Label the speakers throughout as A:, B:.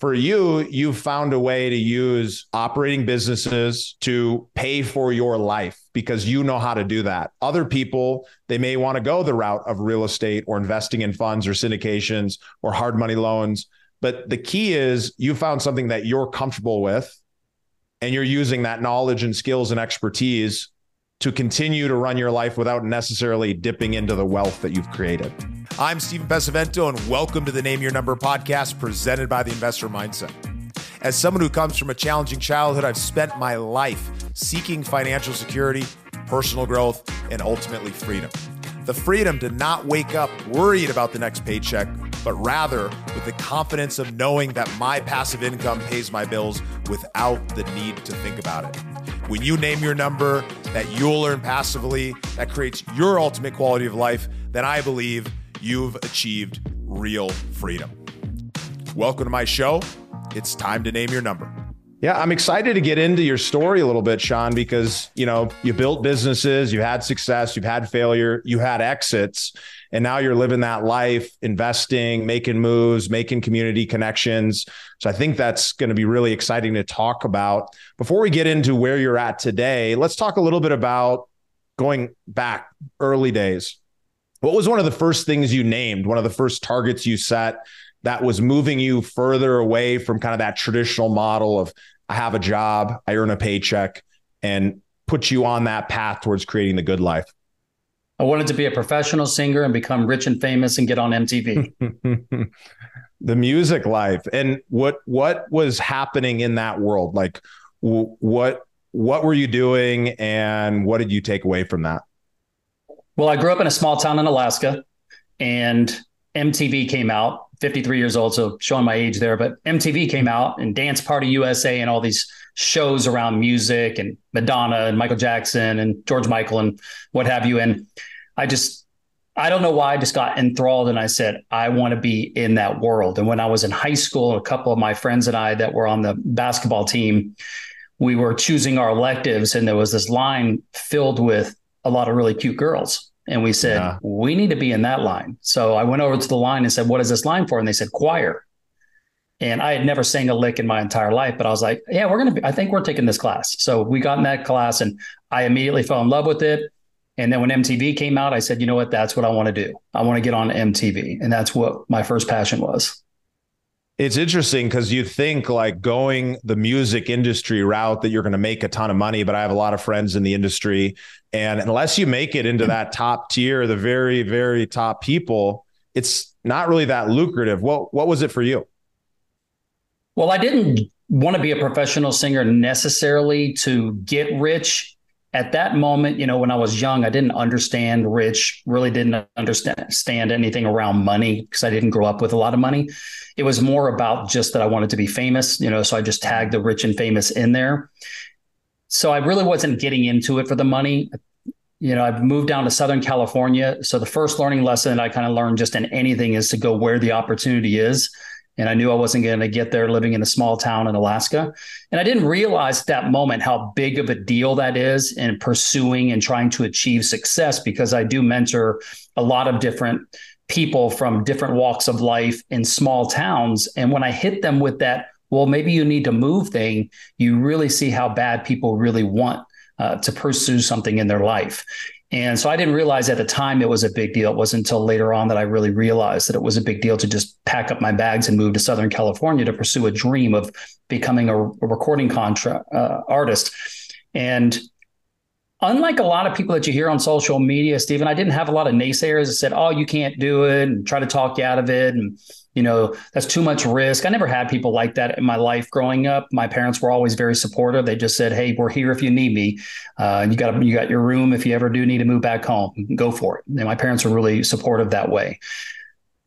A: for you, you found a way to use operating businesses to pay for your life because you know how to do that. Other people, they may want to go the route of real estate or investing in funds or syndications or hard money loans. But the key is you found something that you're comfortable with and you're using that knowledge and skills and expertise to continue to run your life without necessarily dipping into the wealth that you've created.
B: I'm Stephen Pesavento, and welcome to the Name Your Number podcast presented by the Investor Mindset. As someone who comes from a challenging childhood, I've spent my life seeking financial security, personal growth, and ultimately freedom. The freedom to not wake up worried about the next paycheck, but rather with the confidence of knowing that my passive income pays my bills without the need to think about it. When you name your number that you'll earn passively, that creates your ultimate quality of life, then I believe you've achieved real freedom. Welcome to my show. It's time to name your number.
A: Yeah, I'm excited to get into your story a little bit, Shawn, because you know you built businesses, you had success, you've had failure, you had exits, and now you're living that life, investing, making moves, making community connections. So I think that's going to be really exciting to talk about. Before we get into where you're at today, let's talk a little bit about going back early days. What was one of the first things you named? One of the first targets you set? that was moving you further away from kind of that traditional model of I have a job, I earn a paycheck, and put you on that path towards creating the good life?
C: I wanted to be a professional singer and become rich and famous and get on MTV.
A: the music life and what what was happening in that world like w- what what were you doing and what did you take away from that
C: well i grew up in a small town in alaska and mtv came out 53 years old, so showing my age there. But MTV came out and Dance Party USA and all these shows around music and Madonna and Michael Jackson and George Michael and what have you. And I just, I don't know why I just got enthralled and I said, I want to be in that world. And when I was in high school, a couple of my friends and I that were on the basketball team, we were choosing our electives and there was this line filled with a lot of really cute girls and we said, yeah. we need to be in that line. So I went over to the line and said, what is this line for? And they said, choir. And I had never sang a lick in my entire life, but I was like, yeah, we're going to be, I think we're taking this class. So we got in that class and I immediately fell in love with it. And then when MTV came out, I said, you know what? That's what I want to do. I want to get on MTV. And that's what my first passion was.
A: It's interesting because you think like going the music industry route that you're going to make a ton of money, but I have a lot of friends in the industry. And unless you make it into mm-hmm. that top tier, the very, very top people, it's not really that lucrative. What what was it for you?
C: Well, I didn't want to be a professional singer necessarily to get rich at that moment, you know, when I was young, I didn't understand rich, really didn't understand anything around money because I didn't grow up with a lot of money. It was more about just that I wanted to be famous, you know, so I just tagged the rich and famous in there. So I really wasn't getting into it for the money. You know, I've moved down to Southern California. So the first learning lesson I kind of learned just in anything is to go where the opportunity is and I knew I wasn't going to get there living in a small town in Alaska. And I didn't realize at that moment how big of a deal that is in pursuing and trying to achieve success because I do mentor a lot of different people from different walks of life in small towns. And when I hit them with that, well, maybe you need to move thing, you really see how bad people really want uh, to pursue something in their life. And so I didn't realize at the time it was a big deal. It wasn't until later on that I really realized that it was a big deal to just pack up my bags and move to Southern California to pursue a dream of becoming a, recording contract uh, artist. And unlike a lot of people that you hear on social media, Stephen, I didn't have a lot of naysayers that said, "Oh, you can't do it," and try to talk you out of it, and you know, that's too much risk. I never had people like that in my life growing up. My parents were always very supportive. They just said, "Hey, we're here if you need me. Uh, you got you got your room. If you ever do need to move back home, go for it." And my parents were really supportive that way.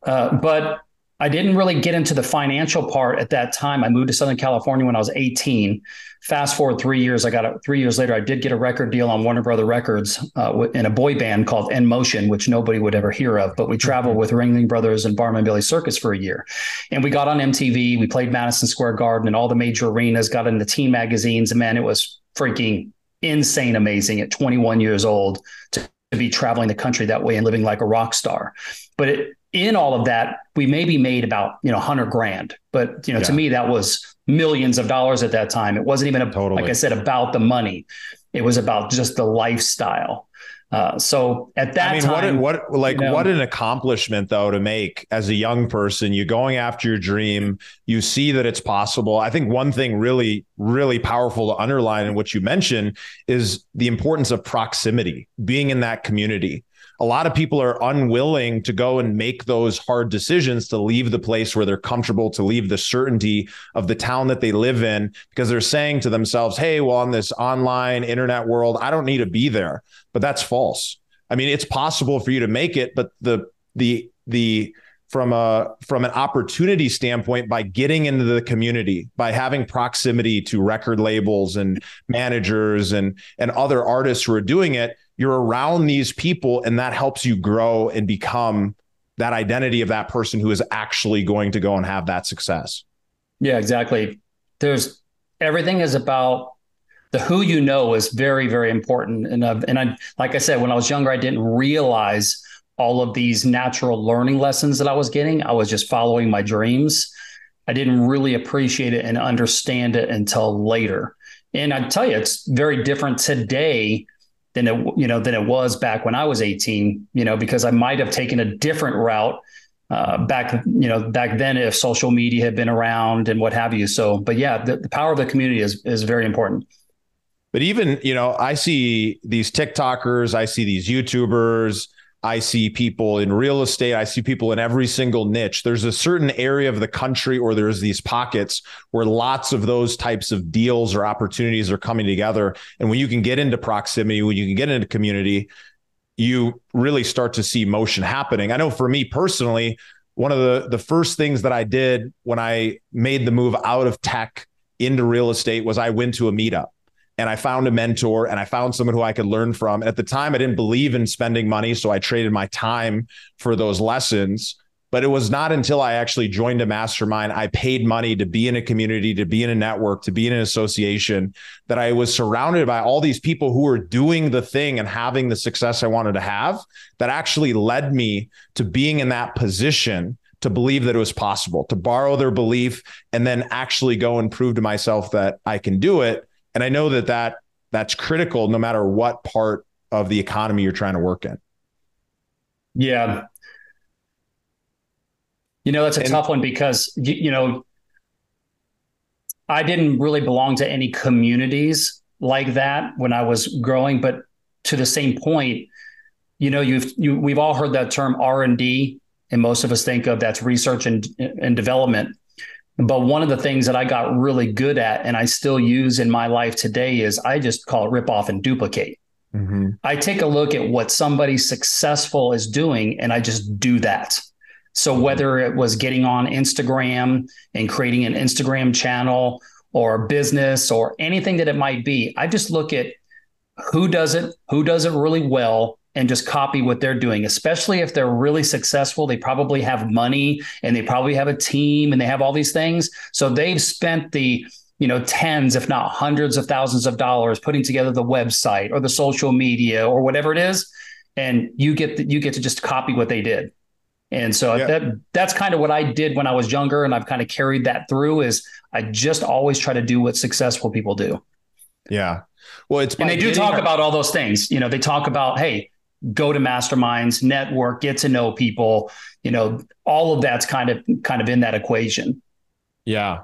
C: Uh, but I didn't really get into the financial part at that time. I moved to Southern California when I was 18. Fast forward three years, I got a, three years later, I did get a record deal on Warner Brother Records uh, in a boy band called N Motion, which nobody would ever hear of. But we traveled with Ringling Brothers and Barnum and Bailey Circus for a year, and we got on MTV. We played Madison Square Garden and all the major arenas. Got into the teen magazines, and man, it was freaking insane, amazing at 21 years old to, to be traveling the country that way and living like a rock star. But it in all of that, we maybe made about, you know, 100 grand. But, you know, yeah. to me, that was millions of dollars at that time. It wasn't even, a, totally. like I said, about the money. It was about just the lifestyle. Uh, so at that I mean,
A: time, what, what like you know, what an accomplishment though to make as a young person. you're going after your dream, you see that it's possible. I think one thing really, really powerful to underline in what you mentioned is the importance of proximity, being in that community a lot of people are unwilling to go and make those hard decisions to leave the place where they're comfortable, to leave the certainty of the town that they live in, because they're saying to themselves, hey, well, in this online internet world, I don't need to be there. But that's false. I mean, it's possible for you to make it, but the, the, the, from a from an opportunity standpoint by getting into the community by having proximity to record labels and managers and and other artists who are doing it you're around these people and that helps you grow and become that identity of that person who is actually going to go and have that success.
C: Yeah, exactly. There's everything is about the who you know is very very important and uh, and I like I said when I was younger I didn't realize all of these natural learning lessons that I was getting. I was just following my dreams. I didn't really appreciate it and understand it until later. And I tell you, it's very different today than it you know than it was back when I was 18. You know, because I might have taken a different route uh, back you know back then if social media had been around and what have you. So, but yeah, the, the power of the community is is very important.
A: But even you know, I see these TikTokers, I see these YouTubers I see people in real estate. I see people in every single niche. There's a certain area of the country or there's these pockets where lots of those types of deals or opportunities are coming together. And when you can get into proximity, when you can get into community, you really start to see motion happening. I know for me personally, one of the the first things that I did when I made the move out of tech into real estate was I went to a meetup and I found a mentor and I found someone who I could learn from. And at the time, I didn't believe in spending money. So I traded my time for those lessons. But it was not until I actually joined a mastermind, I paid money to be in a community, to be in a network, to be in an association, that I was surrounded by all these people who were doing the thing and having the success I wanted to have that actually led me to being in that position to believe that it was possible, to borrow their belief and then actually go and prove to myself that I can do it and I know that that that's critical no matter what part of the economy you're trying to work in.
C: Yeah. You know, that's a and, tough one because, you, you know, I didn't really belong to any communities like that when I was growing, but to the same point, you know, you've you, we've all heard that term R and D, and most of us think of that's research and and development. But one of the things that I got really good at and I still use in my life today is I just call it rip off and duplicate. Mm-hmm. I take a look at what somebody successful is doing and I just do that. So mm-hmm. whether it was getting on Instagram and creating an Instagram channel or business or anything that it might be, I just look at who does it, who does it really well, and just copy what they're doing, especially if they're really successful. They probably have money and they probably have a team and they have all these things. So they've spent the you know tens if not hundreds of thousands of dollars putting together the website or the social media or whatever it is and you get the, you get to just copy what they did and so yeah. that that's kind of what I did when I was younger and I've kind of carried that through is I just always try to do what successful people do.
A: Yeah. Well, it's
C: and they do talk our- about all those things. You know, they talk about, hey, go to masterminds, network, get to know people, you know, all of that's kind of kind of in that equation.
A: Yeah.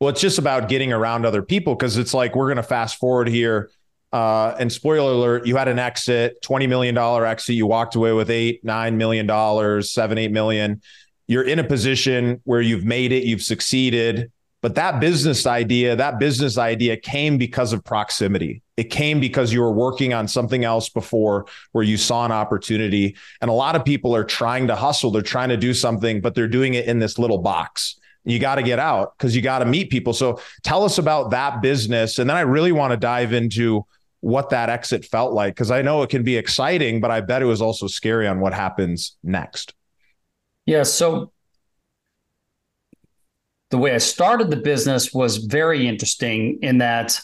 A: Well, it's just about getting around other people because it's like we're going to fast forward here. Uh, and spoiler alert, you had an exit, $20 million exit. You walked away with eight, $9 million, seven, eight million. You're in a position where you've made it, you've succeeded. But that business idea, that business idea came because of proximity. It came because you were working on something else before where you saw an opportunity. And a lot of people are trying to hustle, they're trying to do something, but they're doing it in this little box. You got to get out because you got to meet people. So tell us about that business. And then I really want to dive into what that exit felt like because I know it can be exciting, but I bet it was also scary on what happens next.
C: Yeah. So the way I started the business was very interesting in that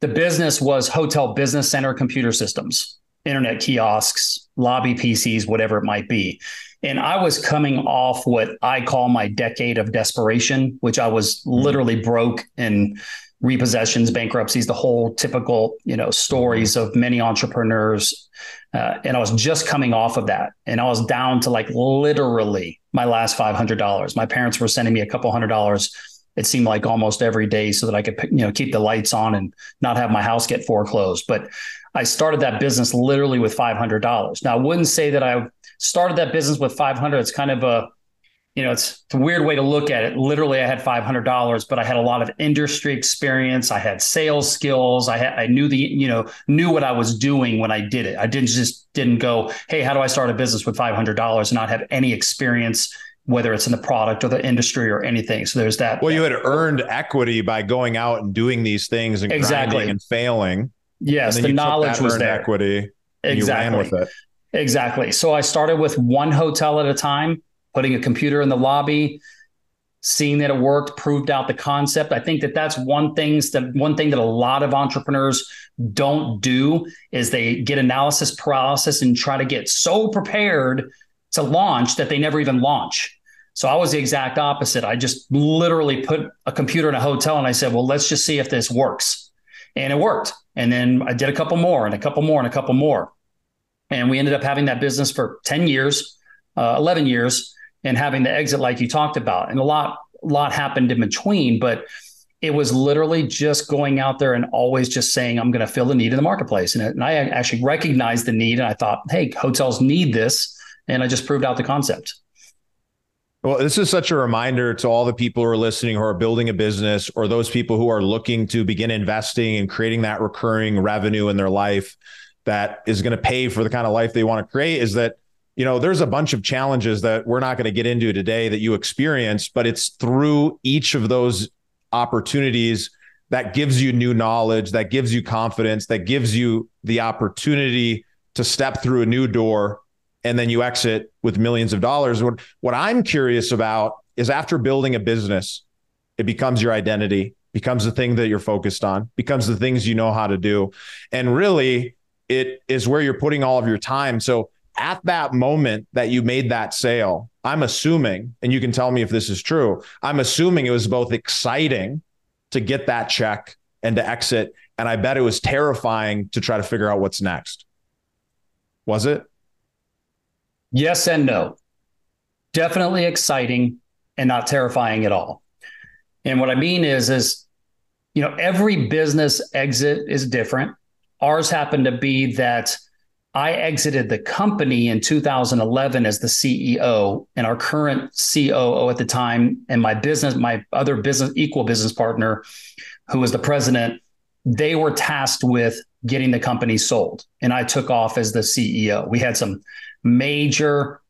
C: the business was hotel business center computer systems, internet kiosks, lobby PCs, whatever it might be. And I was coming off what I call my decade of desperation, which I was mm-hmm. literally broke and repossessions, bankruptcies, the whole typical, you know, stories of many entrepreneurs. Uh, and I was just coming off of that. And I was down to like literally my last $500. My parents were sending me a couple hundred dollars. It seemed like almost every day so that I could, you know, keep the lights on and not have my house get foreclosed. But I started that business literally with $500. Now, I wouldn't say that I started that business with 500. It's kind of a, you know, it's, it's a weird way to look at it. Literally, I had five hundred dollars, but I had a lot of industry experience. I had sales skills. I had, I knew the, you know, knew what I was doing when I did it. I didn't just didn't go, hey, how do I start a business with five hundred dollars and not have any experience, whether it's in the product or the industry or anything. So there's that.
A: Well, you had earned equity by going out and doing these things and exactly and failing.
C: Yes, the knowledge was there.
A: Equity.
C: exactly. with it. Exactly. So I started with one hotel at a time putting a computer in the lobby, seeing that it worked, proved out the concept. I think that that's one things that one thing that a lot of entrepreneurs don't do is they get analysis paralysis and try to get so prepared to launch that they never even launch. So I was the exact opposite. I just literally put a computer in a hotel and I said, "Well, let's just see if this works." And it worked. And then I did a couple more and a couple more and a couple more. And we ended up having that business for 10 years, uh, 11 years and having the exit like you talked about. And a lot, lot happened in between, but it was literally just going out there and always just saying, I'm going to fill the need in the marketplace. And, and I actually recognized the need and I thought, hey, hotels need this. And I just proved out the concept.
A: Well, this is such a reminder to all the people who are listening who are building a business or those people who are looking to begin investing and creating that recurring revenue in their life that is going to pay for the kind of life they want to create is that you know, there's a bunch of challenges that we're not going to get into today that you experience, but it's through each of those opportunities that gives you new knowledge, that gives you confidence, that gives you the opportunity to step through a new door and then you exit with millions of dollars. What, what I'm curious about is after building a business, it becomes your identity, becomes the thing that you're focused on, becomes the things you know how to do. And really, it is where you're putting all of your time. So at that moment that you made that sale, I'm assuming, and you can tell me if this is true, I'm assuming it was both exciting to get that check and to exit. And I bet it was terrifying to try to figure out what's next. Was it?
C: Yes and no. Definitely exciting and not terrifying at all. And what I mean is, is, you know, every business exit is different. Ours happened to be that I exited the company in 2011 as the CEO, and our current COO at the time, and my business, my other business, equal business partner, who was the president, they were tasked with getting the company sold. And I took off as the CEO. We had some major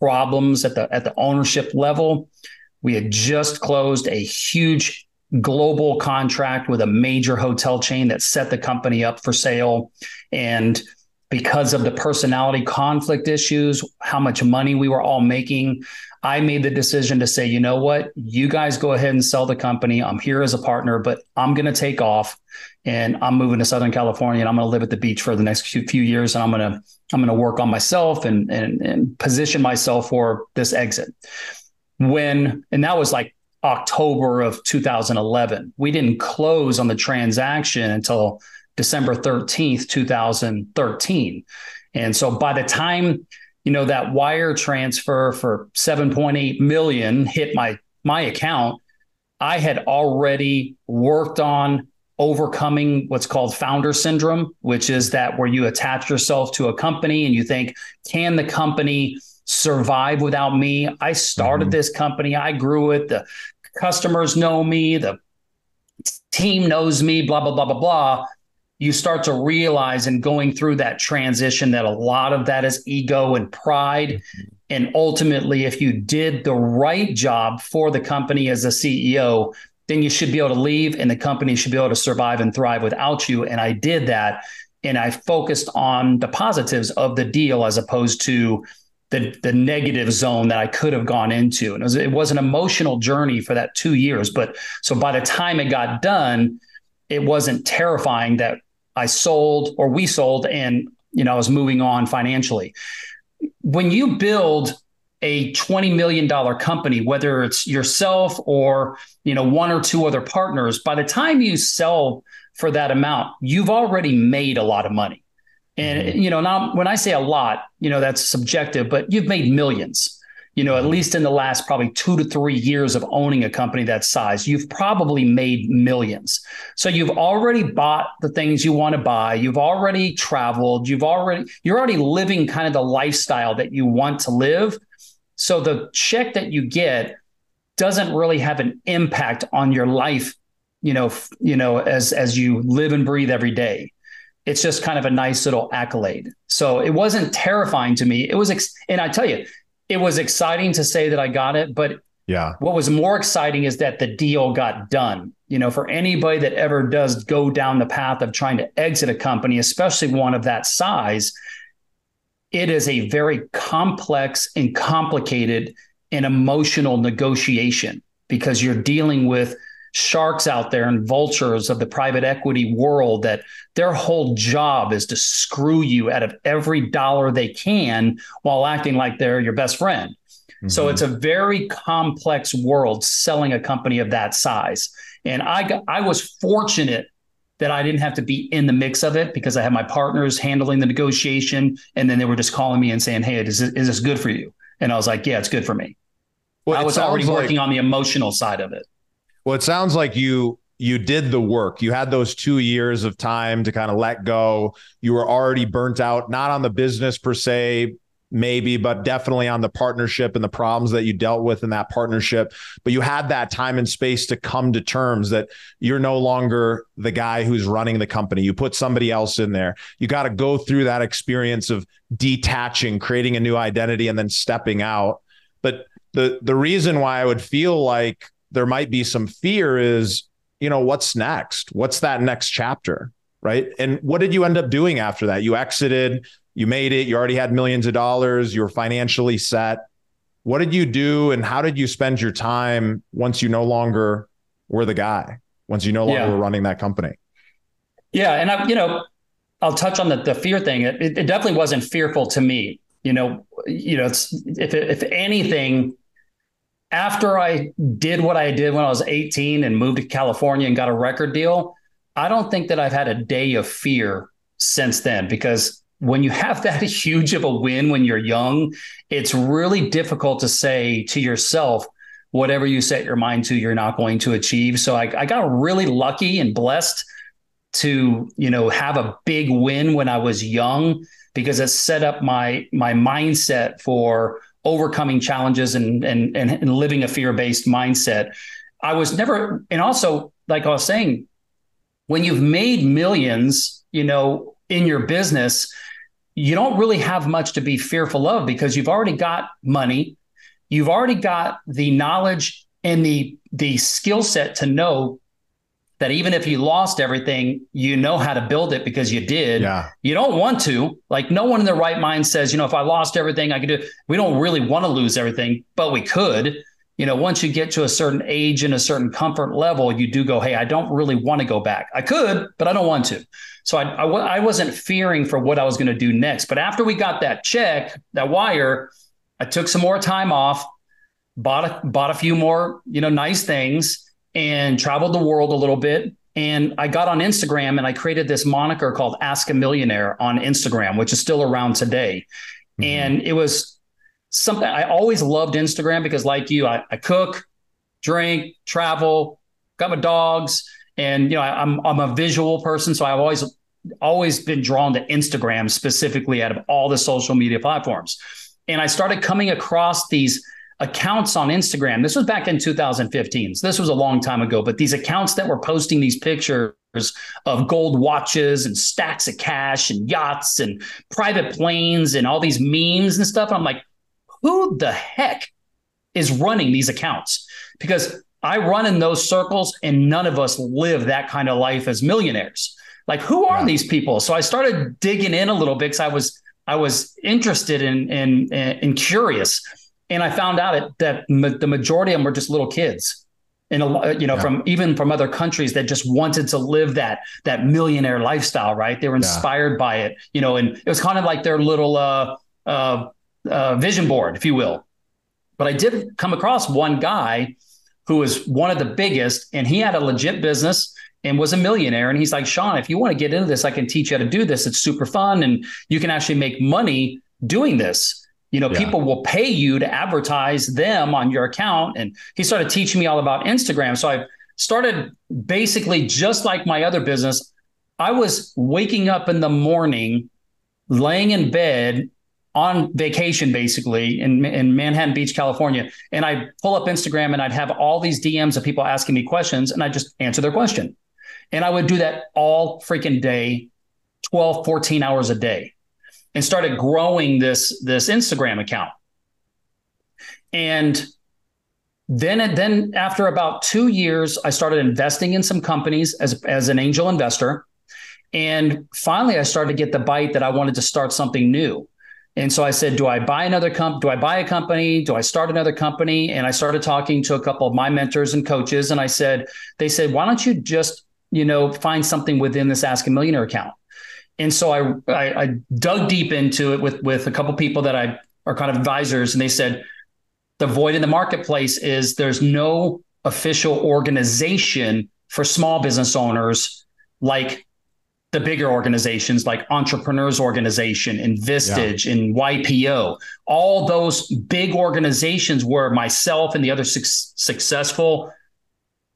C: problems at the at the ownership level. We had just closed a huge global contract with a major hotel chain that set the company up for sale. And because of the personality conflict issues, how much money we were all making, I made the decision to say, you know what, you guys go ahead and sell the company. I'm here as a partner, but I'm going to take off and I'm moving to Southern California and I'm going to live at the beach for the next few years. And I'm going to, I'm going to work on myself and, and, and position myself for this exit. When, and that was like October of 2011. We didn't close on the transaction until December 13th, 2013. And so by the time, you know, that wire transfer for 7.8 million hit my my account, I had already worked on overcoming what's called founder syndrome, which is that where you attach yourself to a company and you think, can the company survive without me? I started mm-hmm. this company, I grew it, the customers know me, the team knows me, blah, blah, blah, blah, blah you start to realize in going through that transition that a lot of that is ego and pride. Mm-hmm. And ultimately, if you did the right job for the company as a CEO, then you should be able to leave and the company should be able to survive and thrive without you. And I did that. And I focused on the positives of the deal as opposed to the, the negative zone that I could have gone into. And it was, it was an emotional journey for that two years. But so by the time it got done, it wasn't terrifying that I sold or we sold and you know I was moving on financially. When you build a $20 million company, whether it's yourself or, you know, one or two other partners, by the time you sell for that amount, you've already made a lot of money. And, mm-hmm. you know, now when I say a lot, you know, that's subjective, but you've made millions you know, at least in the last probably two to three years of owning a company that size, you've probably made millions. So you've already bought the things you want to buy. You've already traveled. You've already, you're already living kind of the lifestyle that you want to live. So the check that you get doesn't really have an impact on your life, you know, you know, as, as you live and breathe every day it's just kind of a nice little accolade. So it wasn't terrifying to me. It was, ex- and I tell you, it was exciting to say that I got it, but
A: yeah.
C: What was more exciting is that the deal got done. You know, for anybody that ever does go down the path of trying to exit a company, especially one of that size, it is a very complex and complicated and emotional negotiation because you're dealing with sharks out there and vultures of the private equity world that their whole job is to screw you out of every dollar they can while acting like they're your best friend. Mm-hmm. So it's a very complex world selling a company of that size. And I got, I was fortunate that I didn't have to be in the mix of it because I had my partners handling the negotiation and then they were just calling me and saying, "Hey, is this, is this good for you?" And I was like, "Yeah, it's good for me." Well, I was already working like- on the emotional side of it.
A: Well, it sounds like you you did the work. You had those two years of time to kind of let go. You were already burnt out, not on the business per se, maybe, but definitely on the partnership and the problems that you dealt with in that partnership. But you had that time and space to come to terms that you're no longer the guy who's running the company. You put somebody else in there. You got to go through that experience of detaching, creating a new identity, and then stepping out. But the the reason why I would feel like there might be some fear is, you know, what's next? What's that next chapter? Right. And what did you end up doing after that? You exited, you made it, you already had millions of dollars, you were financially set. What did you do and how did you spend your time once you no longer were the guy, once you no longer yeah. were running that company?
C: Yeah. And I, you know, I'll touch on the, the fear thing. It, it definitely wasn't fearful to me. You know, you know, it's, if, if anything, after I did what I did when I was 18 and moved to California and got a record deal, I don't think that I've had a day of fear since then because when you have that huge of a win when you're young, it's really difficult to say to yourself, whatever you set your mind to, you're not going to achieve. So I, I got really lucky and blessed to, you know, have a big win when I was young because it set up my my mindset for overcoming challenges and and and, and living a fear-based mindset. I was never and also like I was saying when you've made millions, you know, in your business, you don't really have much to be fearful of because you've already got money, you've already got the knowledge and the the skill set to know that even if you lost everything, you know how to build it because you did.
A: Yeah.
C: You don't want to. Like no one in their right mind says, you know, if I lost everything, I could do. We don't really want to lose everything, but we could. You know, once you get to a certain age and a certain comfort level, you do go, hey, I don't really want to go back. I could, but I don't want to. So I, I, I wasn't fearing for what I was going to do next. But after we got that check, that wire, I took some more time off, bought a, bought a few more, you know, nice things and traveled the world a little bit. And I got on Instagram and I created this moniker called Ask a Millionaire on Instagram, which is still around today. Mm-hmm. And it was something I always loved Instagram because, like you, I, I cook, drink, travel, got my dogs, and you know I, I'm I'm a visual person, so I've always always been drawn to Instagram specifically out of all the social media platforms. And I started coming across these accounts on Instagram. This was back in 2015. So this was a long time ago, but these accounts that were posting these pictures of gold watches and stacks of cash and yachts and private planes and all these memes and stuff. I'm like, who the heck is running these accounts? Because I run in those circles and none of us live that kind of life as millionaires. Like, who are yeah. these people? So I started digging in a little bit because I was I was interested in in and curious and I found out that ma- the majority of them were just little kids. And you know, yeah. from even from other countries that just wanted to live that that millionaire lifestyle, right? They were inspired yeah. by it, you know, and it was kind of like their little uh, uh, uh, vision board, if you will. But I did come across one guy who was one of the biggest, and he had a legit business and was a millionaire. And he's like, Shawn, if you want to get into this, I can teach you how to do this. It's super fun, and you can actually make money doing this. You know, yeah. people will pay you to advertise them on your account. And he started teaching me all about Instagram. So I started basically just like my other business. I was waking up in the morning, laying in bed on vacation basically in, in Manhattan Beach, California. And I'd pull up Instagram and I'd have all these DMs of people asking me questions and I just answer their question. And I would do that all freaking day, 12, 14 hours a day and started growing this, this Instagram account. And then, then after about two years, I started investing in some companies as, as an angel investor. And finally, I started to get the bite that I wanted to start something new. And so I said, do I buy another comp? Do I buy a company? Do I start another company? And I started talking to a couple of my mentors and coaches. And I said, they said, why don't you just, you know, find something within this Ask a Millionaire account? And so I, I, I dug deep into it with, with a couple people that I are kind of advisors. And they said, the void in the marketplace is there's no official organization for small business owners like the bigger organizations like Entrepreneurs Organization, Invistage, yeah. and YPO, all those big organizations where myself and the other su- successful,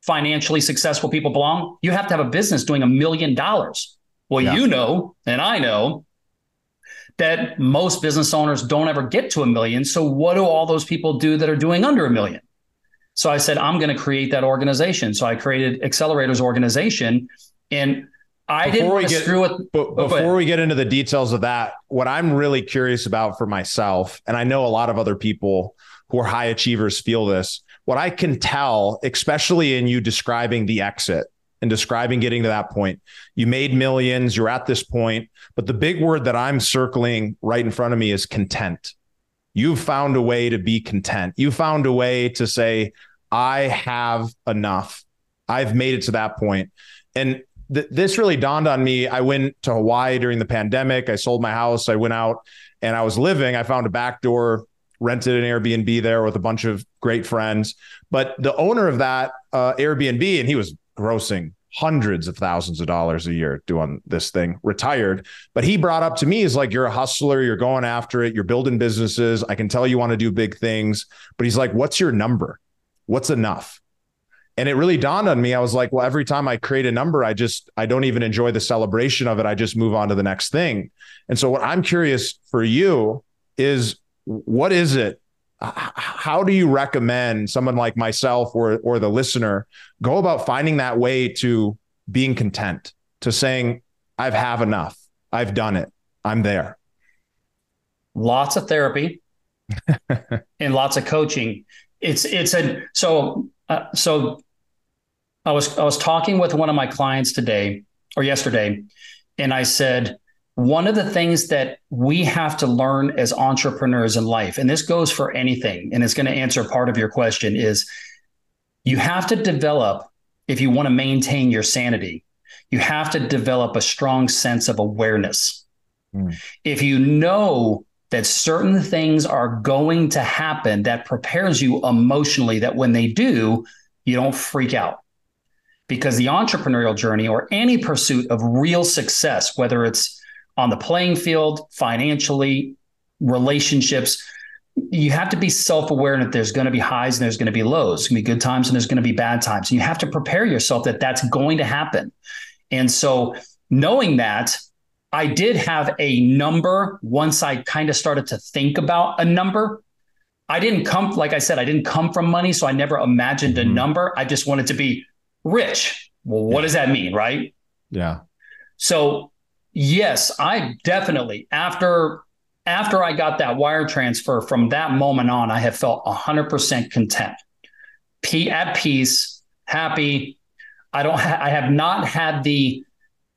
C: financially successful people belong, you have to have a business doing a million dollars. Well, yeah. you know, and I know that most business owners don't ever get to a million. So, what do all those people do that are doing under a million? So, I said, I'm going to create that organization. So, I created Accelerators Organization. And I before didn't want to screw with.
A: But oh, before we get into the details of that, what I'm really curious about for myself, and I know a lot of other people who are high achievers feel this. What I can tell, especially in you describing the exit and describing getting to that point, you made millions, you're at this point, but the big word that I'm circling right in front of me is content. You've found a way to be content. You found a way to say, I have enough. I've made it to that point. And th- this really dawned on me. I went to Hawaii during the pandemic. I sold my house. I went out and I was living. I found a back door, rented an Airbnb there with a bunch of great friends. But the owner of that uh, Airbnb, and he was grossing hundreds of thousands of dollars a year doing this thing retired but he brought up to me is like you're a hustler you're going after it you're building businesses i can tell you want to do big things but he's like what's your number what's enough and it really dawned on me. I was like, well, every time I create a number, I just, I don't even enjoy the celebration of it. I just move on to the next thing. And so, what I'm curious for you is what is it? How do you recommend someone like myself or, or the listener go about finding that way to being content, to saying, I've have enough, I've done it, I'm there?
C: Lots of therapy and lots of coaching. It's, it's a, so, uh, so I was I was talking with one of my clients today or yesterday, and I said one of the things that we have to learn as entrepreneurs in life, and this goes for anything, and it's going to answer part of your question, is you have to develop if you want to maintain your sanity. You have to develop a strong sense of awareness. Mm. If you know that certain things are going to happen that prepares you emotionally that when they do, you don't freak out because the entrepreneurial journey or any pursuit of real success, whether it's on the playing field, financially, relationships, you have to be self-aware that there's going to be highs and there's going to be lows. There's going to be good times and there's going to be bad times. You have to prepare yourself that that's going to happen. And so, knowing that, I did have a number once I kind of started to think about a number. I didn't come, like I said, I didn't come from money, so I never imagined a mm-hmm. number. I just wanted to be rich. Well, what yeah. does that mean, right?
A: Yeah.
C: So, yes, I definitely after after I got that wire transfer from that moment on, I have felt 100% content, P- at peace, happy. I don't ha- I have not had the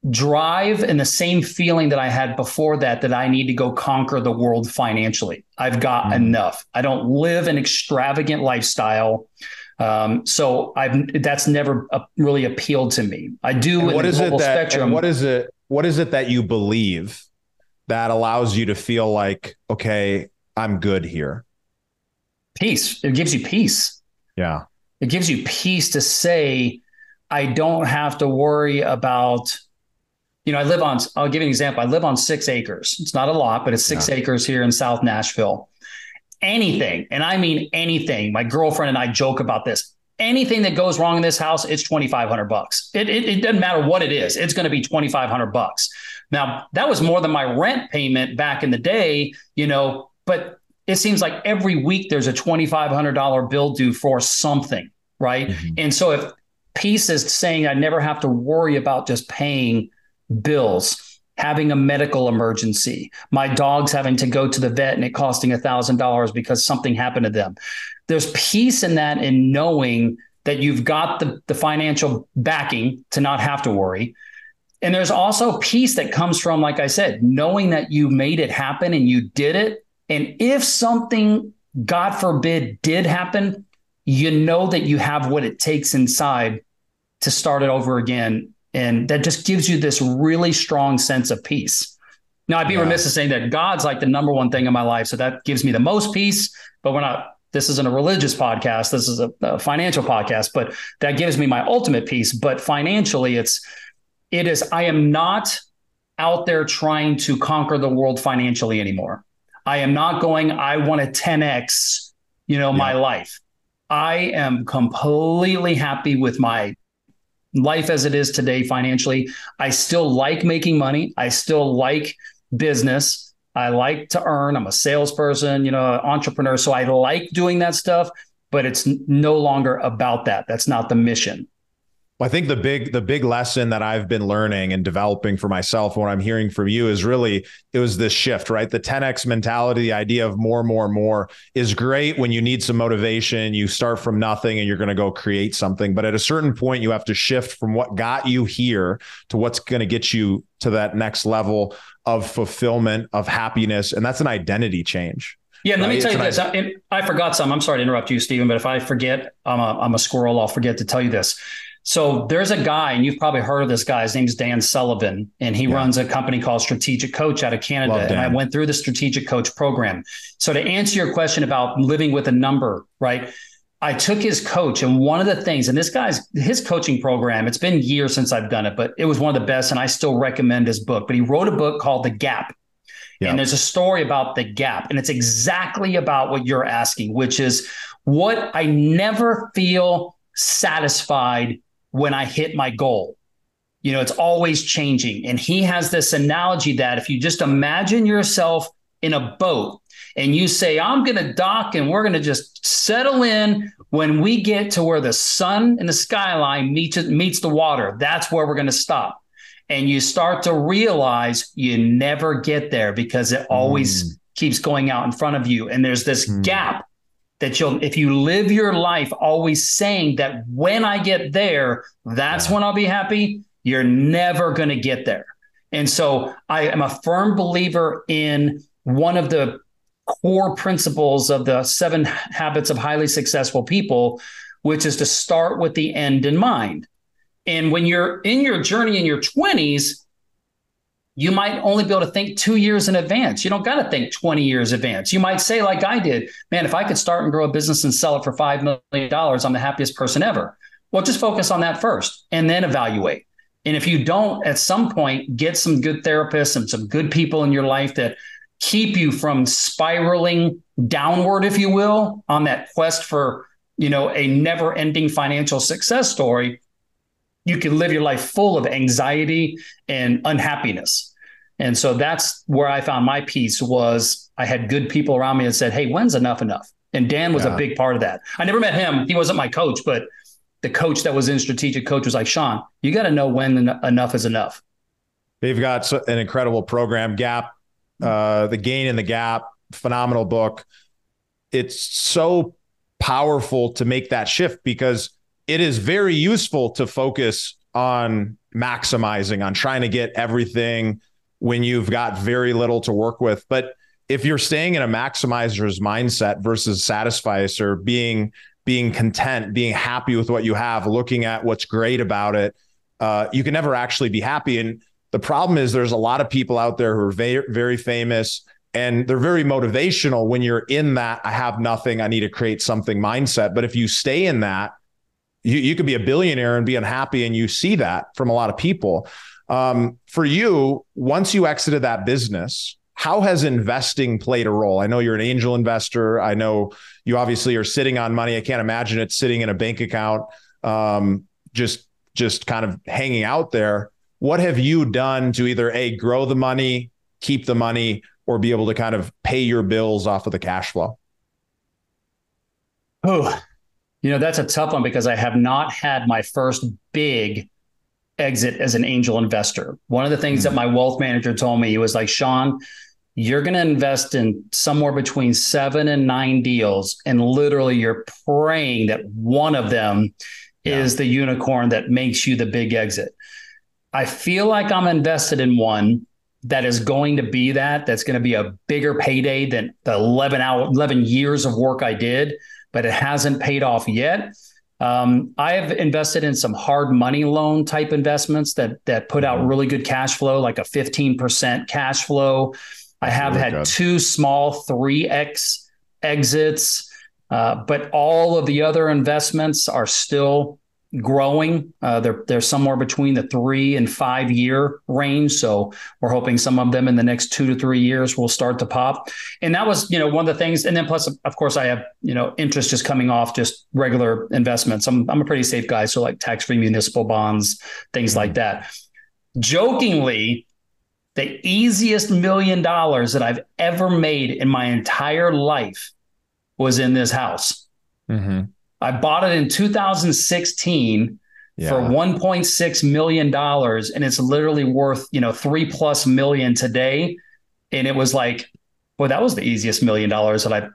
C: drive and the same feeling that I had before that that I need to go conquer the world financially. I've got mm. enough. I don't live an extravagant lifestyle. Um, so I've that's never uh, really appealed to me. I do.
A: what is it that? Spectrum, what is it? What is it that you believe that allows you to feel like okay, I'm good here?
C: peace. It gives you peace.
A: Yeah.
C: It gives you peace to say, I don't have to worry about, you know, I live on, I'll give you an example. I live on six acres. It's not a lot, but it's six yeah. acres here in South Nashville. Anything, and I mean anything, my girlfriend and I joke about this. Anything that goes wrong in this house, it's 2,500 bucks. It, it, it doesn't matter what it is. It's going to be 2,500 bucks. Now, that was more than my rent payment back in the day, you know, but it seems like every week there's a $2,500 bill due for something, right? Mm-hmm. And so if peace is saying I never have to worry about just paying bills, having a medical emergency, my dog's having to go to the vet and it costing a $1,000 because something happened to them. There's peace in that in knowing that you've got the, the financial backing to not have to worry. And there's also peace that comes from, like I said, knowing that you made it happen and you did it and if something, God forbid, did happen, you know that you have what it takes inside to start it over again. And that just gives you this really strong sense of peace. Now, I'd be yeah. remiss in saying that God's like the number one thing in my life. So that gives me the most peace, but we're not, this isn't a religious podcast. This is a, a financial podcast, but that gives me my ultimate peace. But financially, it's, it is, I am not out there trying to conquer the world financially anymore. I am not going, I want to 10x, you know, yeah. my life. I am completely happy with my life as it is today financially. I still like making money. I still like business. I like to earn. I'm a salesperson, you know, entrepreneur. So I like doing that stuff, but it's no longer about that. That's not the mission.
A: I think the big the big lesson that I've been learning and developing for myself, what I'm hearing from you, is really it was this shift, right? The 10x mentality, the idea of more, more, more is great when you need some motivation. You start from nothing and you're going to go create something, but at a certain point, you have to shift from what got you here to what's going to get you to that next level of fulfillment, of happiness, and that's an identity change.
C: Yeah, let me tell you this. I, I, forgot some. I'm sorry to interrupt you, Stephen, but if I forget, I'm a, I'm a squirrel. I'll forget to tell you this. So there's a guy, and you've probably heard of this guy. His name's Dan Sullivan, and he yeah. runs a company called Strategic Coach out of Canada. And I went through the Strategic Coach program. So to answer your question about living with a number, right? I took his coach, and one of the things, and this guy's his coaching program, it's been years since I've done it, but it was one of the best, and I still recommend his book. But he wrote a book called The Gap. Yeah. And there's a story about the gap, and it's exactly about what you're asking, which is what I never feel satisfied when I hit my goal. You know, it's always changing. And he has this analogy that if you just imagine yourself in a boat and you say, I'm going to dock and we're going to just settle in when we get to where the sun and the skyline meets, meets the water, that's where we're going to stop. And you start to realize you never get there because it always mm. keeps going out in front of you. And there's this mm. gap that you'll if you live your life always saying that when I get there, that's yeah. when I'll be happy, you're never going to get there. And so I am a firm believer in one of the core principles of the seven habits of highly successful people, which is to start with the end in mind. And when you're in your journey in your 20s, you might only be able to think two years in advance. You don't got to think 20 years advance. You might say, like I did, man, if I could start and grow a business and sell it for $5 million, I'm the happiest person ever. Well, just focus on that first and then evaluate. And if you don't, at some point, get some good therapists and some good people in your life that keep you from spiraling downward, if you will, on that quest for, you know, a never ending financial success story you can live your life full of anxiety and unhappiness. And so that's where I found my peace was I had good people around me and said, Hey, when's enough enough? And Dan was yeah. a big part of that. I never met him. He wasn't my coach, but the coach that was in strategic coach was like, Shawn, you got to know when enough is enough.
A: They've got an incredible program, Gap, uh, the gain in the gap, phenomenal book. It's so powerful to make that shift because it is very useful to focus on maximizing, on trying to get everything when you've got very little to work with. But if you're staying in a maximizer's mindset versus satisficer, being being content, being happy with what you have, looking at what's great about it, uh, you can never actually be happy. And the problem is, there's a lot of people out there who are very, very famous. and they're very motivational when you're in that I have nothing, I need to create something mindset. But if you stay in that, you, you could be a billionaire and be unhappy. And you see that from a lot of people. Um, for you, once you exited that business, how has investing played a role? I know you're an angel investor. I know you obviously are sitting on money. I can't imagine it sitting in a bank account, um, just just kind of hanging out there. What have you done to either a grow the money, keep the money, or be able to kind of pay your bills off of the cash flow?
C: Oh, you know, that's a tough one because I have not had my first big exit as an angel investor. One of the things that hmm. my wealth manager told me, he was like, Shawn, you're going to invest in somewhere between seven and nine deals. And literally, you're praying that one of them yeah. is the unicorn that makes you the big exit. I feel like I'm invested in one that is going to be that, that's going to be a bigger payday than the 11 hour, 11 years of work I did, but it hasn't paid off yet. Um, I have invested in some hard money loan type investments that that put out mm-hmm. really good cash flow, like a 15% cash flow. I have had two small 3x exits, uh, but all of the other investments are still growing. Uh, they're they're somewhere between the three and five year range. So we're hoping some of them in the next two to three years will start to pop. And that was you know one of the things. And then plus, of course, I have you know interest just coming off just regular investments. I'm I'm a pretty safe guy, so like tax free municipal bonds, things like that. Jokingly. The easiest million dollars that I've ever made in my entire life was in this house. Mm-hmm. I bought it in 2016 yeah. for 1.6 million dollars, and it's literally worth you know three plus million today. And it was like, well, that was the easiest million dollars that I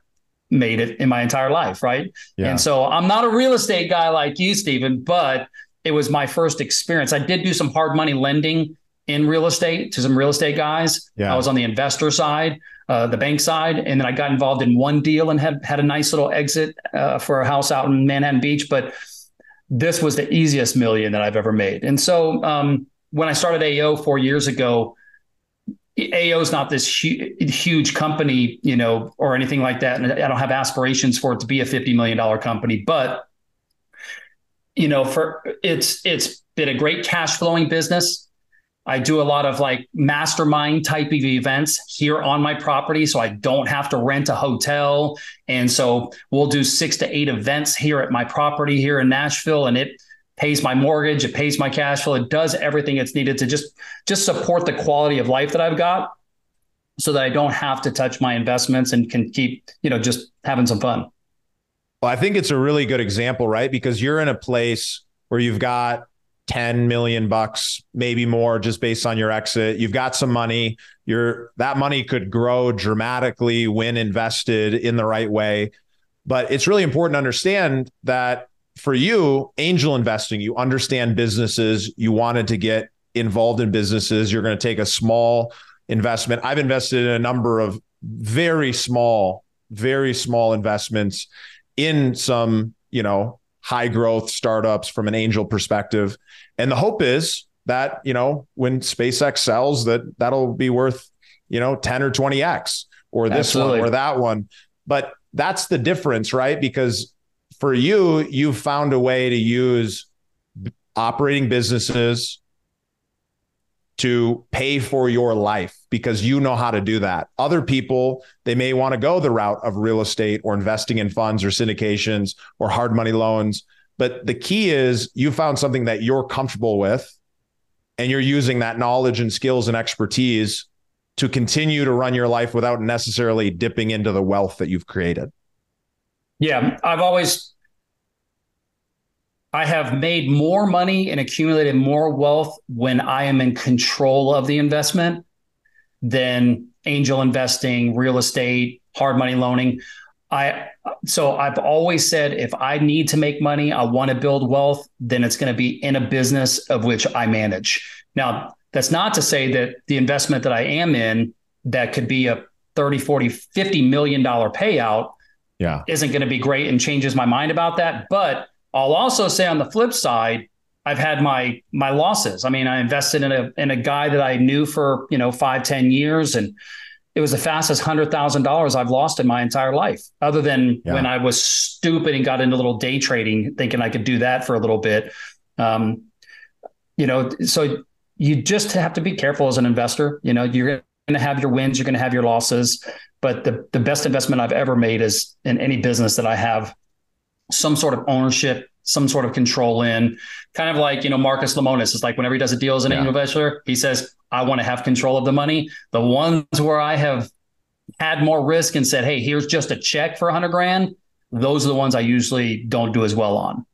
C: made it in my entire life, right? Yeah. And so I'm not a real estate guy like you, Stephen, but it was my first experience. I did do some hard money lending in real estate to some real estate guys. Yeah. I was on the investor side, uh, the bank side, and then I got involved in one deal and had had a nice little exit uh, for a house out in Manhattan Beach. But this was the easiest million that I've ever made. And so um, when I started AO four years ago, AO is not this hu- huge company, you know, or anything like that. And I don't have aspirations for it to be a fifty million dollar company, but you know, for it's it's been a great cash flowing business I do a lot of like mastermind type of events here on my property. So I don't have to rent a hotel. And so we'll do six to eight events here at my property here in Nashville. And it pays my mortgage, it pays my cash flow, it does everything it's needed to just just support the quality of life that I've got so that I don't have to touch my investments and can keep, you know, just having some fun.
A: Well, I think it's a really good example, right? Because you're in a place where you've got 10 million bucks, maybe more just based on your exit. You've got some money. Your that money could grow dramatically when invested in the right way. But it's really important to understand that for you, angel investing, you understand businesses, you wanted to get involved in businesses, you're going to take a small investment. I've invested in a number of very small, very small investments in some, you know, high growth startups from an angel perspective. And the hope is that, you know, when SpaceX sells that that'll be worth, you know, 10 or 20x or this Absolutely. one or that one. But that's the difference, right? Because for you, you found a way to use operating businesses to pay for your life because you know how to do that. Other people, they may want to go the route of real estate or investing in funds or syndications or hard money loans. But the key is you found something that you're comfortable with and you're using that knowledge and skills and expertise to continue to run your life without necessarily dipping into the wealth that you've created.
C: Yeah, I've always I have made more money and accumulated more wealth when I am in control of the investment than angel investing, real estate, hard money loaning. I so I've always said if I need to make money, I want to build wealth, then it's going to be in a business of which I manage. Now, that's not to say that the investment that I am in that could be a 30, 40, 50 million dollar payout
A: yeah.
C: isn't going to be great and changes my mind about that, but I'll also say on the flip side, I've had my my losses. I mean, I invested in a in a guy that I knew for you know five ten years, and it was the fastest hundred thousand dollars I've lost in my entire life, other than yeah. when I was stupid and got into little day trading, thinking I could do that for a little bit. Um, you know, so you just have to be careful as an investor. You know, you're going to have your wins, you're going to have your losses, but the the best investment I've ever made is in any business that I have some sort of ownership, some sort of control in. Kind of like you know Marcus Lemonis is like whenever he does a deal as an yeah. investor, he says, "I want to have control of the money." The ones where I have had more risk and said, "Hey, here's just a check for a hundred grand," those are the ones I usually don't do as well on.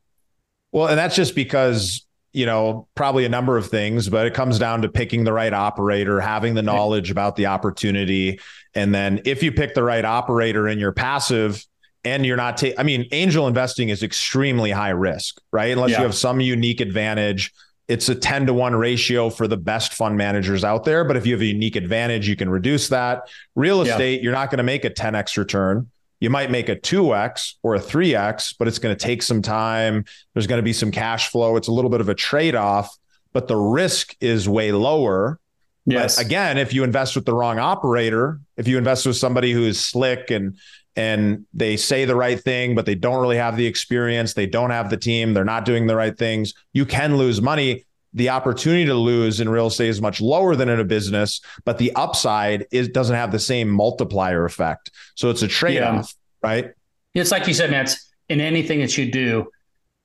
A: Well, and that's just because you know, probably a number of things, but it comes down to picking the right operator, having the knowledge about the opportunity. And then if you pick the right operator in your passive and you're not, taking, I mean, angel investing is extremely high risk, right? Unless yeah. you have some unique advantage. It's a 10 to 1 ratio for the best fund managers out there. But if you have a unique advantage, you can reduce that. Real estate, yeah. you're not going to make a 10x return you might make a 2x or a 3x, but it's going to take some time. There's going to be some cash flow. It's a little bit of a trade off, but the risk is way lower. Yes. But again, if you invest with the wrong operator, if you invest with somebody who is slick and and they say the right thing, but they don't really have the experience, they don't have the team, they're not doing the right things, you can lose money the opportunity to lose in real estate is much lower than in a business, but the upside is doesn't have the same multiplier effect. So it's a trade-off, yeah. right?
C: It's like you said, man, it's in anything that you do,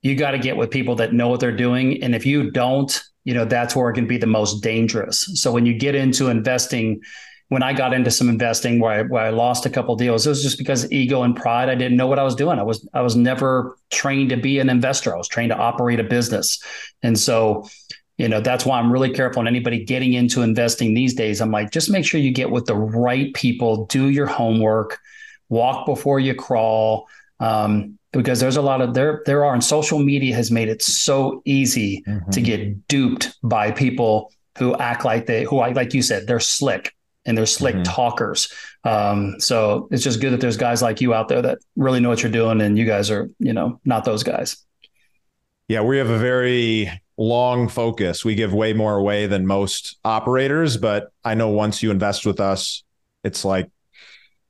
C: you got to get with people that know what they're doing. And if you don't, you know, that's where it can be the most dangerous. So when you get into investing, when I got into some investing where I, where I lost a couple deals, it was just because ego and pride. I didn't know what I was doing. I was I was never trained to be an investor. I was trained to operate a business, and so you know that's why i'm really careful on anybody getting into investing these days i'm like just make sure you get with the right people do your homework walk before you crawl um, because there's a lot of there there are and social media has made it so easy mm-hmm. to get duped by people who act like they who like you said they're slick and they're slick mm-hmm. talkers um, so it's just good that there's guys like you out there that really know what you're doing and you guys are you know not those guys
A: yeah we have a very long focus. We give way more away than most operators, but I know once you invest with us, it's like,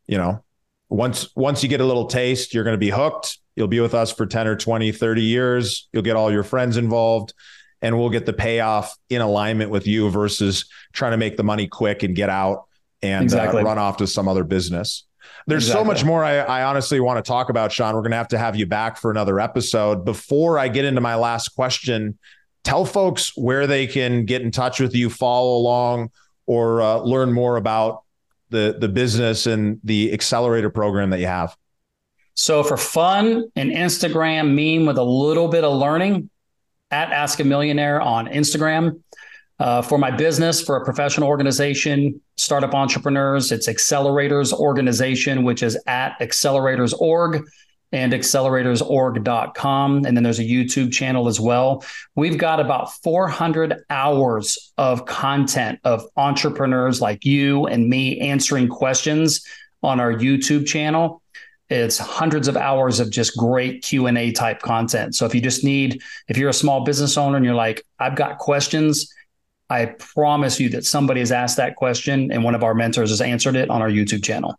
A: you know, once once you get a little taste, you're going to be hooked. You'll be with us for 10 or 20, 30 years. You'll get all your friends involved and we'll get the payoff in alignment with you versus trying to make the money quick and get out and uh, exactly. uh, run off to some other business. There's exactly. so much more I, I, honestly want to talk about, Shawn. We're going to have to have you back for another episode. Before I get into my last question, tell folks where they can get in touch with you, follow along, or uh, learn more about the the business and the accelerator program that you have.
C: So for fun, an Instagram meme with a little bit of learning at Ask a Millionaire on Instagram. Uh, for my business, for a professional organization, startup entrepreneurs, it's Accelerators Organization, which is at Accelerators.org and acceleratorsorg.com. And then there's a YouTube channel as well. We've got about 400 hours of content of entrepreneurs like you and me answering questions on our YouTube channel. It's hundreds of hours of just great Q&A type content. So if you just need if you're a small business owner and you're like I've got questions, I promise you that somebody has asked that question and one of our mentors has answered it on our YouTube channel.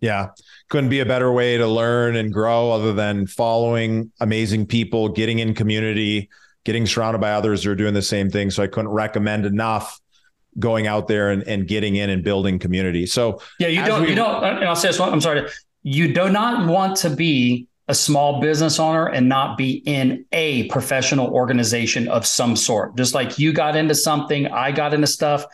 A: Yeah couldn't be a better way to learn and grow other than following amazing people, getting in community, getting surrounded by others who are doing the same thing. So I couldn't recommend enough going out there and, and getting in and building community. So
C: yeah, you don't, we, you don't, uh, and I'll say this one, I'm sorry. You do not want to be a small business owner and not be in a professional organization of some sort. Just like you got into something, I got into stuff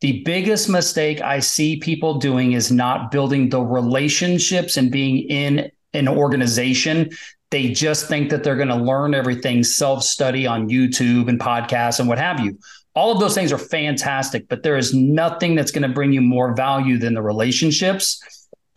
C: the biggest mistake I see people doing is not building the relationships and being in an organization. They just think that they're going to learn everything self study on YouTube and podcasts and what have you. All of those things are fantastic, but there is nothing that's going to bring you more value than the relationships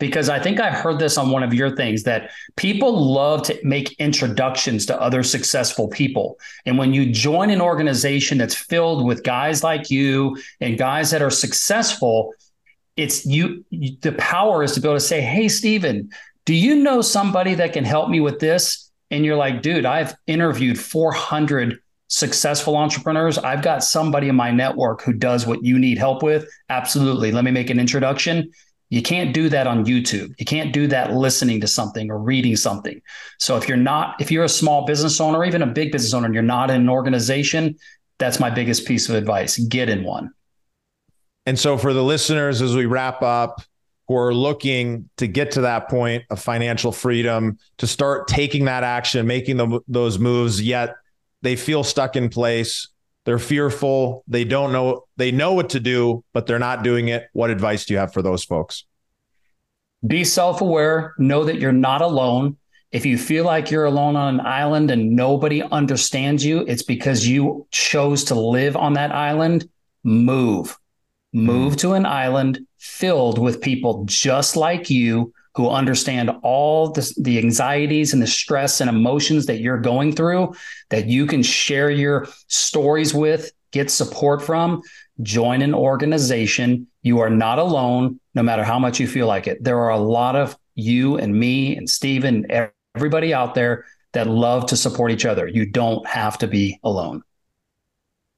C: because I think I heard this on one of your things that people love to make introductions to other successful people. And when you join an organization that's filled with guys like you and guys that are successful, it's you, the power is to be able to say, Hey, Stephen, do you know somebody that can help me with this? And you're like, dude, I've interviewed 400 successful entrepreneurs. I've got somebody in my network who does what you need help with. Absolutely. Let me make an introduction You can't do that on YouTube. You can't do that listening to something or reading something. So if you're not, if you're a small business owner, or even a big business owner, and you're not in an organization, that's my biggest piece of advice. Get in one.
D: And so for the listeners, as we wrap up, who are looking to get to that point of financial freedom, to start taking that action, making the, those moves, yet they feel stuck in place. They're fearful. They don't know. They know what to do, but they're not doing it. What advice do you have for those folks?
C: Be self aware. Know that you're not alone. If you feel like you're alone on an island and nobody understands you, it's because you chose to live on that island. Move. Move hmm. to an island filled with people just like you who understand all the, the anxieties and the stress and emotions that you're going through that you can share your stories with, get support from. Join an organization. You are not alone, no matter how much you feel like it. There are a lot of you and me and Steven, everybody out there that love to support each other. You don't have to be alone.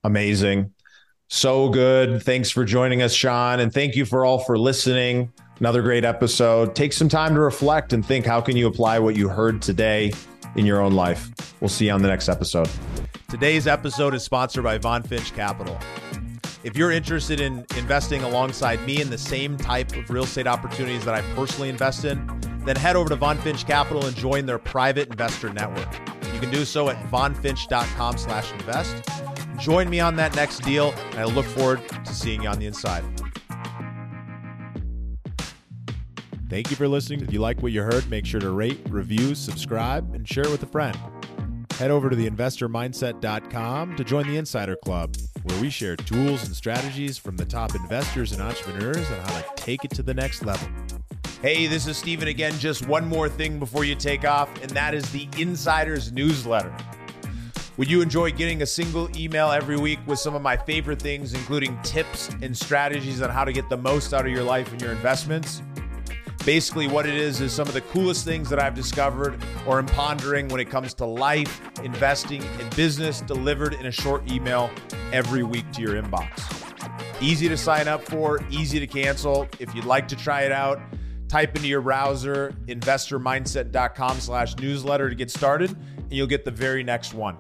D: Amazing. So good. Thanks for joining us, Shawn. And thank you for all for listening. Another great episode. Take some time to reflect and think how can you apply what you heard today in your own life. We'll see you on the next episode.
A: Today's episode is sponsored by VonFinch Capital. If you're interested in investing alongside me in the same type of real estate opportunities that I personally invest in, then head over to VonFinch Capital and join their private investor network. You can do so at vonfinch.com slash invest. Join me on that next deal, and I look forward to seeing you on the inside. Thank you for listening. If you like what you heard, make sure to rate, review, subscribe, and share it with a friend. Head over to theinvestormindset.com to join the Insider Club, where we share tools and strategies from the top investors and entrepreneurs on how to take it to the next level. Hey, this is Steven again. Just one more thing before you take off, and that is the Insiders newsletter. Would you enjoy getting a single email every week with some of my favorite things, including tips and strategies on how to get the most out of your life and your investments? Basically, what it is is some of the coolest things that I've discovered or am pondering when it comes to life, investing, and business delivered in a short email every week to your inbox. Easy to sign up for, easy to cancel. If you'd like to try it out, type into your browser investormindset.com slash newsletter to get started, and you'll get the very next one.